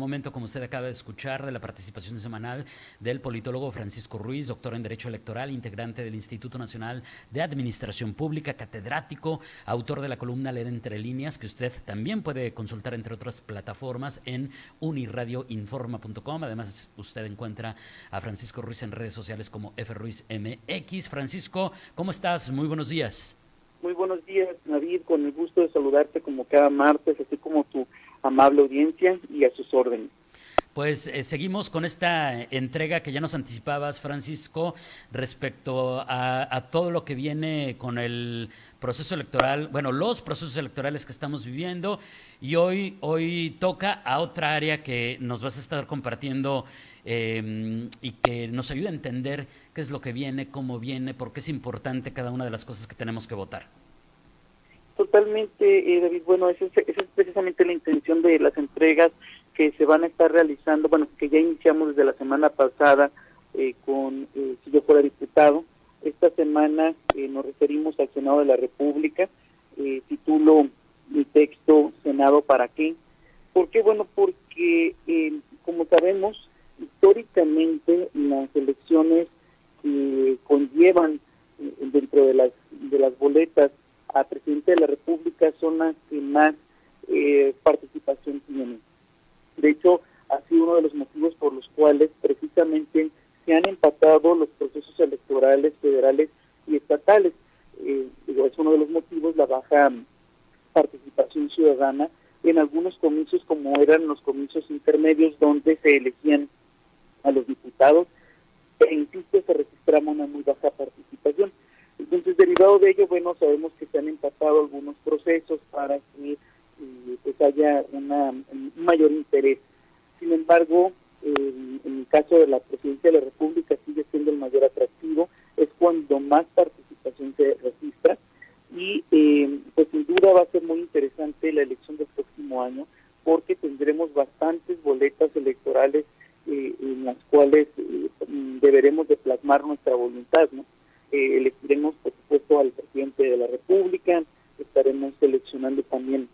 momento, como usted acaba de escuchar, de la participación semanal del politólogo Francisco Ruiz, doctor en Derecho Electoral, integrante del Instituto Nacional de Administración Pública, catedrático, autor de la columna Leer entre líneas, que usted también puede consultar entre otras plataformas en uniradioinforma.com. Además, usted encuentra a Francisco Ruiz en redes sociales como FRuizMX. Francisco, ¿cómo estás? Muy buenos días. Muy buenos días, David, con el gusto de saludarte como cada martes, así como tu amable audiencia y a sus órdenes. Pues eh, seguimos con esta entrega que ya nos anticipabas, Francisco, respecto a, todo lo que viene con el proceso electoral, bueno, los procesos electorales que estamos viviendo. Y hoy, hoy toca a otra área que nos vas a estar compartiendo em, y que nos ayuda a entender qué es lo que viene, cómo viene, por qué es importante cada una de las cosas que tenemos que votar. Totalmente, eh, David. Bueno, esa es, precisamente la intención de las entregas que se van a estar realizando, bueno, que ya iniciamos desde la semana pasada eh, con eh, Si yo fuera diputado. Esta semana nos referimos al Senado de la República, titulo mi texto Senado para qué. ¿Por qué? Bueno, porque como sabemos, históricamente las elecciones que conllevan dentro de las, de las boletas a presidente de la República son las que más eh, participación tienen. De hecho, ha sido uno de los motivos por los cuales precisamente se han empatado los procesos electorales federales y estatales. Eh, es uno de los motivos la baja participación ciudadana en algunos comicios como eran los comicios intermedios donde se elegían a los diputados e insisto se registraba una muy baja participación. Derivado de ello, bueno, sabemos que se han empatado algunos procesos para que eh, pues haya una, un mayor interés. Sin embargo, en el caso de la presidencia de la República sigue siendo el mayor atractivo, es cuando más participación se registra y eh, pues sin duda va a ser muy interesante la elección del próximo año porque tendremos bastantes boletas electorales eh, en las cuales deberemos de plasmar nuestra voluntad, ¿no elegiremos, por supuesto, al presidente de la República, estaremos seleccionando también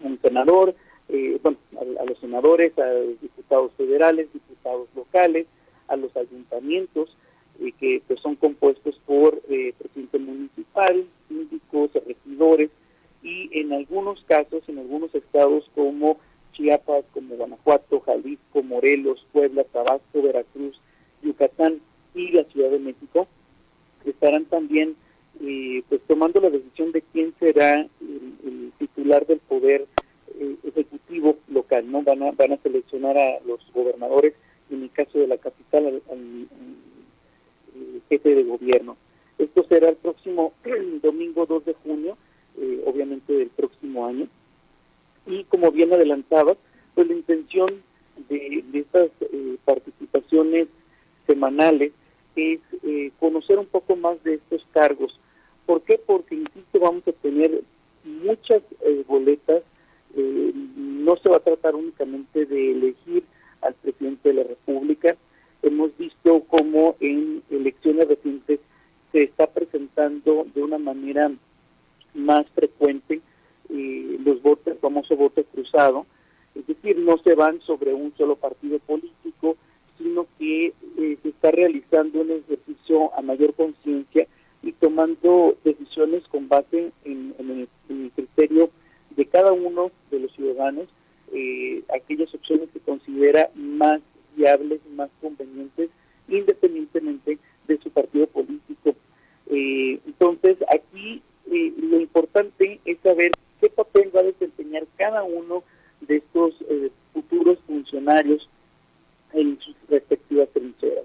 un senador, eh, bueno, a, los senadores, a los diputados federales, diputados locales, a los ayuntamientos, eh, que pues, son compuestos por presidente municipal, síndicos, regidores, y en algunos casos, en algunos estados como Chiapas, como Guanajuato, Jalisco, Morelos, Puebla, Tabasco, Veracruz, Yucatán y la Ciudad de México, estarán también eh, pues tomando la decisión de quién será el, titular del poder eh, ¿no? Van a, van a seleccionar a los gobernadores, en el caso de la capital, al, jefe de gobierno. Esto será el próximo domingo 2 de junio, eh, obviamente del próximo año. Y como bien adelantaba, pues la intención de, de estas participaciones semanales es eh, conocer un poco más de estos cargos. ¿Por qué? Porque, insisto, vamos a tener muchas eh, boletas. Eh, no se va a tratar únicamente de elegir al presidente de la República. Hemos visto cómo en elecciones recientes se está presentando de una manera más frecuente los votos, el famoso voto cruzado. Es decir, no se van sobre un solo partido político, sino que eh, se está realizando un ejercicio a mayor conciencia y tomando decisiones con base en, el, criterio de cada uno de los ciudadanos, eh, aquellas opciones que considera más viables, más convenientes, independientemente de su partido político. Eh, entonces, aquí lo importante es saber qué papel va a desempeñar cada uno de estos futuros funcionarios en sus respectivas trincheras.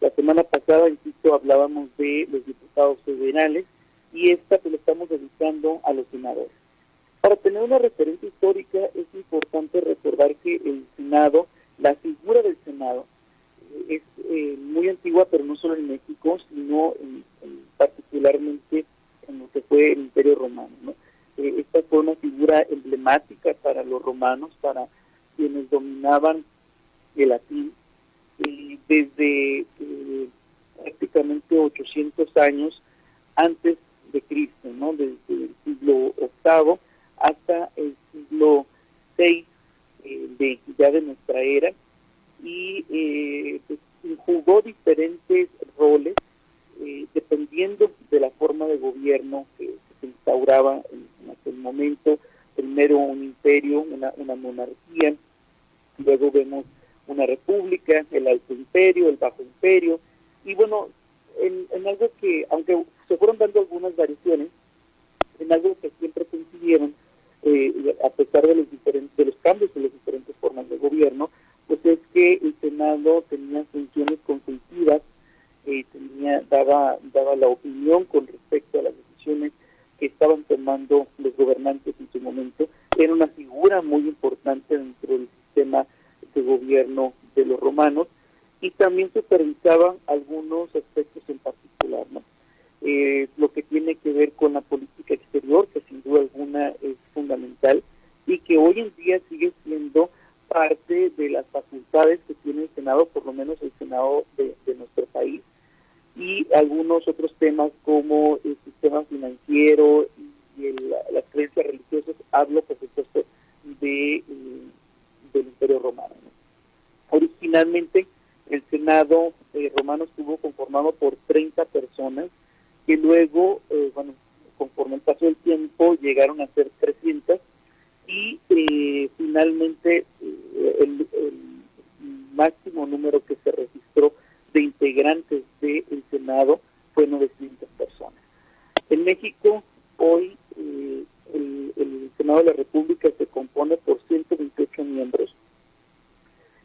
La semana pasada, insisto, hablábamos de los diputados federales y esta se lo estamos dedicando a los senadores. Para tener una referencia histórica es importante recordar que el Senado, la figura del Senado, eh, es eh, muy antigua, pero no solo en México, sino en, particularmente en lo que fue el Imperio Romano. ¿no? Eh, esta fue una figura emblemática para los romanos, para quienes dominaban el latín, desde prácticamente 800 años antes de Cristo, ¿no? desde el siglo VIII hasta el siglo VI de, ya de nuestra era, y eh, pues, jugó diferentes roles eh, dependiendo de la forma de gobierno que, se instauraba en, aquel momento. Primero un imperio, una, una monarquía, luego vemos una república, el alto imperio, el bajo imperio, y bueno, en, en algo que, aunque se fueron dando algunas variaciones, en algo que siempre coincidieron, eh, a pesar de los diferentes de los cambios en las diferentes formas de gobierno, pues es que el Senado tenía funciones consultivas, eh, tenía daba daba la opinión con respecto a las decisiones que estaban tomando los gobernantes en su momento, era una figura muy importante dentro del sistema de gobierno de los romanos y también supervisaba algunos aspectos en particular, ¿no? Eh, lo que tiene que ver con la política exterior, que sin duda alguna es fundamental y que hoy en día sigue siendo parte de las facultades que tiene el Senado, por lo menos el Senado de, nuestro país, y algunos otros temas como el sistema financiero y las creencias religiosas, hablo por supuesto de, eh, del Imperio Romano. Originalmente el Senado eh, romano estuvo conformado por 30 personas que luego, eh, bueno, conforme el paso del tiempo llegaron a ser 300 y eh, finalmente eh, el, máximo número que se registró de integrantes del Senado fue 900 personas. En México hoy eh, el, Senado de la República se compone por 128 miembros.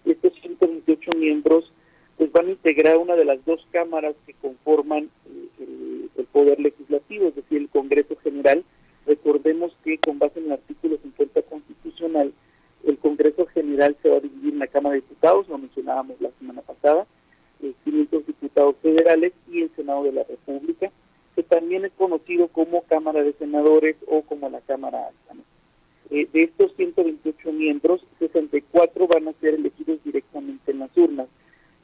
Estos 128 miembros pues van a integrar una de las dos cámaras que conforman el, el Poder Legislativo, es decir, el Congreso General, Recordemos que con base en el artículo 50 constitucional, el Congreso General se va a dividir en la Cámara de Diputados, lo mencionábamos la semana pasada, 500 eh, diputados federales y el Senado de la República, que también es conocido como Cámara de Senadores o como la Cámara Alta. Eh, de estos 128 miembros, 64 van a ser elegidos directamente en las urnas,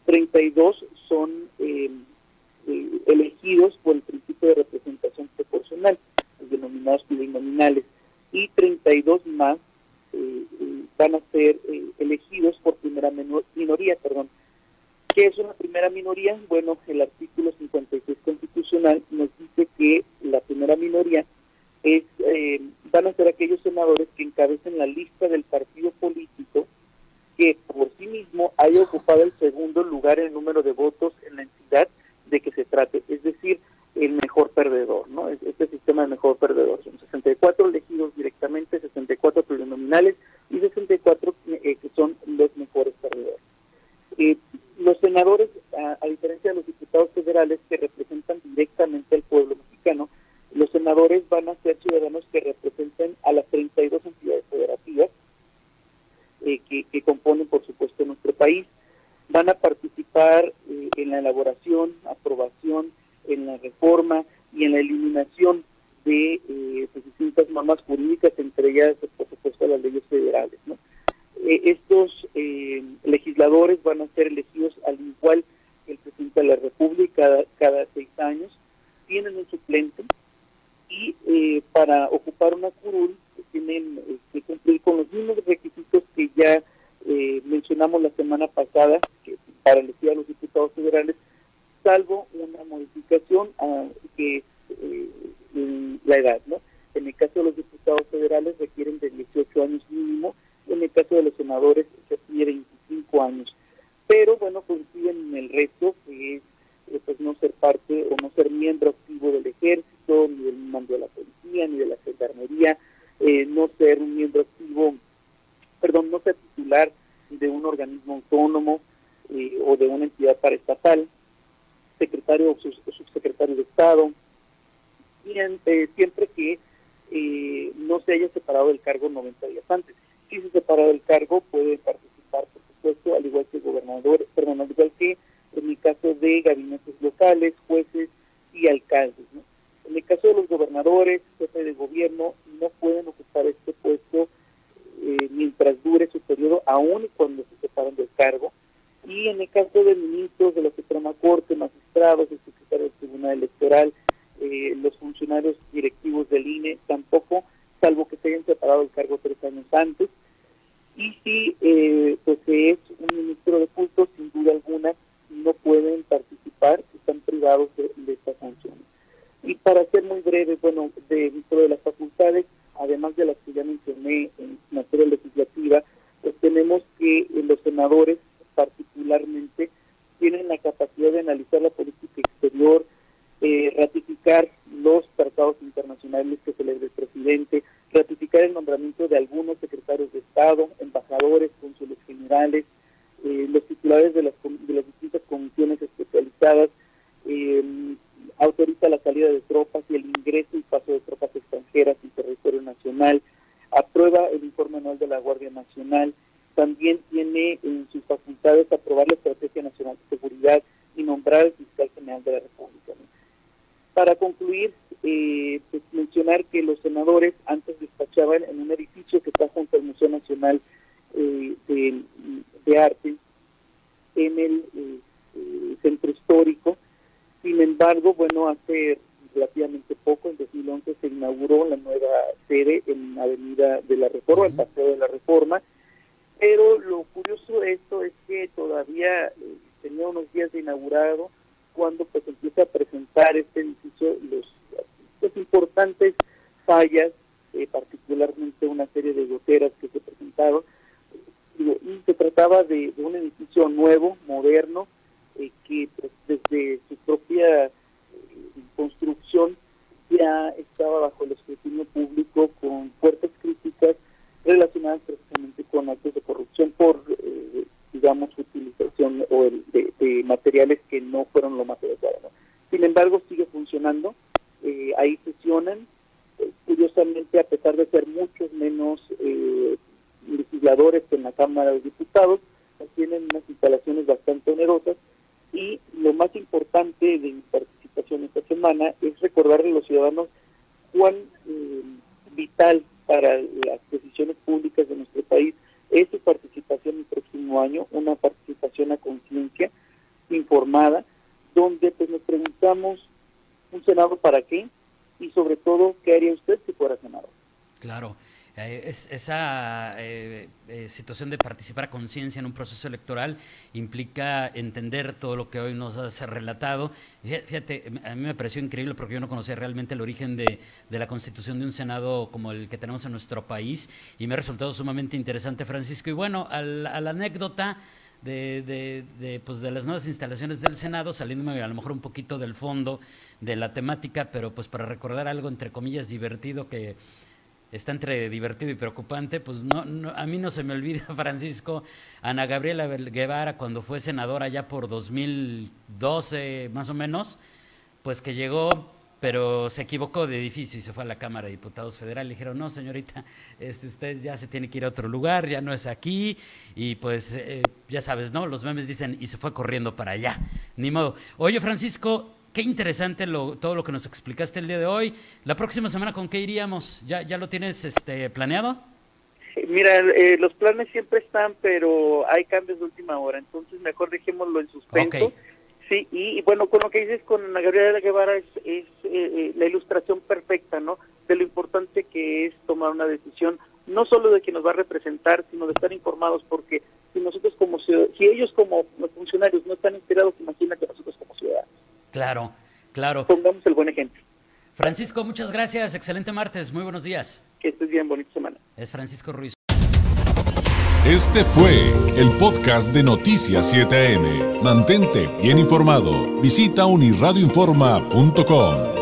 32 son eh, elegidos por el principio de denominados plurinominales, y 32 más eh, eh, van a ser eh, elegidos por primera minoría. Perdón. ¿Qué es una primera minoría? Bueno, el artículo 56 constitucional nos dice que la primera minoría es van a ser aquellos senadores que encabecen la lista del partido político que por sí mismo haya ocupado el segundo lugar en el número de votos en la entidad de que se trate. Es decir, el mejor perdedor, ¿no? Este sistema de mejor perdedor. Son 64 elegidos directamente, 64 plurinominales y 64 eh, que son los mejores perdedores. Eh, los senadores, a, diferencia de los diputados federales que representan directamente al pueblo mexicano, los senadores van a ser ciudadanos que representen a las 32 entidades federativas eh, que, que, componen, por supuesto, nuestro país. Van a participar en la elaboración, aprobación, en la reforma y en la eliminación de eh, pues, distintas normas jurídicas, entre ellas, por supuesto, las leyes federales. Eh, estos eh, legisladores van a ser elegidos al igual que el presidente de la República cada, seis años, tienen un suplente y para ocupar una curul tienen que cumplir con los mismos requisitos que ya mencionamos la semana pasada, para elegir a los diputados federales salvo una modificación a que eh, la edad, ¿no? En el caso de los diputados federales requieren de 18 años mínimo, en el caso de los senadores requieren 25 años. Pero bueno, coinciden en el resto, que es eh, pues no ser parte o no ser miembro activo del ejército, ni del mando de la policía, ni de la gendarmería, eh, no ser un miembro activo, perdón, no ser titular de un organismo autónomo o de una entidad paraestatal, secretario o subsecretario de Estado, eh, siempre que eh, no se haya separado del cargo 90 días antes. Si se separa del cargo, puede participar, por supuesto, al igual que el gobernador, perdón, al igual que en el caso de gabinetes locales, jueces y alcaldes. En el caso de los gobernadores, jefe de gobierno, no pueden ocupar este puesto eh, mientras dure su periodo, aún cuando se pasaron del cargo. Y en el caso de ministros de la Suprema Corte, magistrados, el secretario del Tribunal Electoral, eh, los funcionarios directivos del INE, tampoco, salvo que se hayan separado del cargo tres años antes. Y si eh, pues es un ministro de culto, sin duda alguna, no pueden participar, están privados de, de estas funciones. Y para ser muy breve, bueno, dentro de las facultades, además de las que ya mencioné en materia legislativa, pues tenemos que eh, los senadores particularmente tienen la capacidad de analizar la política exterior, eh, ratificar los tratados internacionales que se les dé el presidente, ratificar el nombramiento de algunos secretarios de Estado, embajadores, cónsules generales, eh, los titulares de las, de las distintas comisiones especializadas, eh, autoriza la salida de tropas y el ingreso y paso de tropas extranjeras en territorio nacional, aprueba el informe anual de la Guardia Nacional, también tiene en sus facultades aprobar la Estrategia Nacional de Seguridad y nombrar al fiscal general de la República. Para concluir, eh, pues mencionar que los senadores antes despachaban en un edificio que está junto al Museo Nacional eh, de, de, Arte, en el eh, centro histórico, sin embargo, bueno, hace relativamente poco, en 2011, se inauguró la nueva sede en Avenida de la Reforma, el Paseo de la Reforma, pero lo curioso de esto es que todavía eh, tenía unos días de inaugurado cuando pues empieza a presentar este edificio los, los importantes fallas, eh, particularmente una serie de goteras que se presentaron, y se trataba de, de un edificio nuevo, moderno, eh, que pues, desde su propia eh, construcción ya estaba bajo el escrutinio público con fuertes críticas relacionadas precisamente con actos de corrupción por, eh, digamos, utilización o el, de, materiales que no fueron lo más adecuado. Sin embargo, sigue funcionando, ahí sesionan, curiosamente, a pesar de ser muchos menos legisladores que en la Cámara de Diputados, tienen unas instalaciones bastante onerosas, y lo más importante de mi participación esta semana es recordarle a los ciudadanos cuán eh, vital para las decisiones públicas de nuestro país es su participación el próximo año, una participación a conciencia, informada, donde pues nos preguntamos un senado para qué y sobre todo qué haría usted si fuera senador. Claro. Eh, es, esa eh, eh, situación de participar a conciencia en un proceso electoral implica entender todo lo que hoy nos has relatado. Fíjate, a mí me pareció increíble porque yo no conocía realmente el origen de, de, la constitución de un Senado como el que tenemos en nuestro país y me ha resultado sumamente interesante, Francisco. Y bueno, a la, anécdota. De, de, de, pues de las nuevas instalaciones del Senado, saliéndome a lo mejor un poquito del fondo de la temática, pero pues para recordar algo entre comillas divertido que está entre divertido y preocupante, pues no, no, a mí no se me olvida, Francisco, Ana Gabriela Guevara, cuando fue senadora ya por 2012 más o menos, pues que llegó, pero se equivocó de edificio y se fue a la Cámara de Diputados Federal. Le dijeron, no, señorita, este, usted ya se tiene que ir a otro lugar, ya no es aquí, y pues eh, ya sabes, ¿no? Los memes dicen, y se fue corriendo para allá. Ni modo. Oye, Francisco, Qué interesante lo, todo lo que nos explicaste el día de hoy. La próxima semana, ¿con qué iríamos? ¿Ya, ya lo tienes este, planeado? Mira, eh, los planes siempre están, pero hay cambios de última hora, entonces mejor dejémoslo en suspenso. Okay. Sí, y, y, bueno, con lo que dices con Ana Gabriela Guevara es, es eh, eh, la ilustración perfecta, ¿no? De lo importante que es tomar una decisión, no solo de quien nos va a representar, sino de estar informados, porque si nosotros como si ellos como funcionarios no están enterados, imagínate nosotros. Claro, claro. Pongamos el buen ejemplo. Francisco, muchas gracias. Excelente martes. Muy buenos días. Que estés bien. Bonita semana. Es Francisco Ruiz. Este fue el podcast de Noticias 7am. Mantente bien informado. Visita unirradioinforma.com.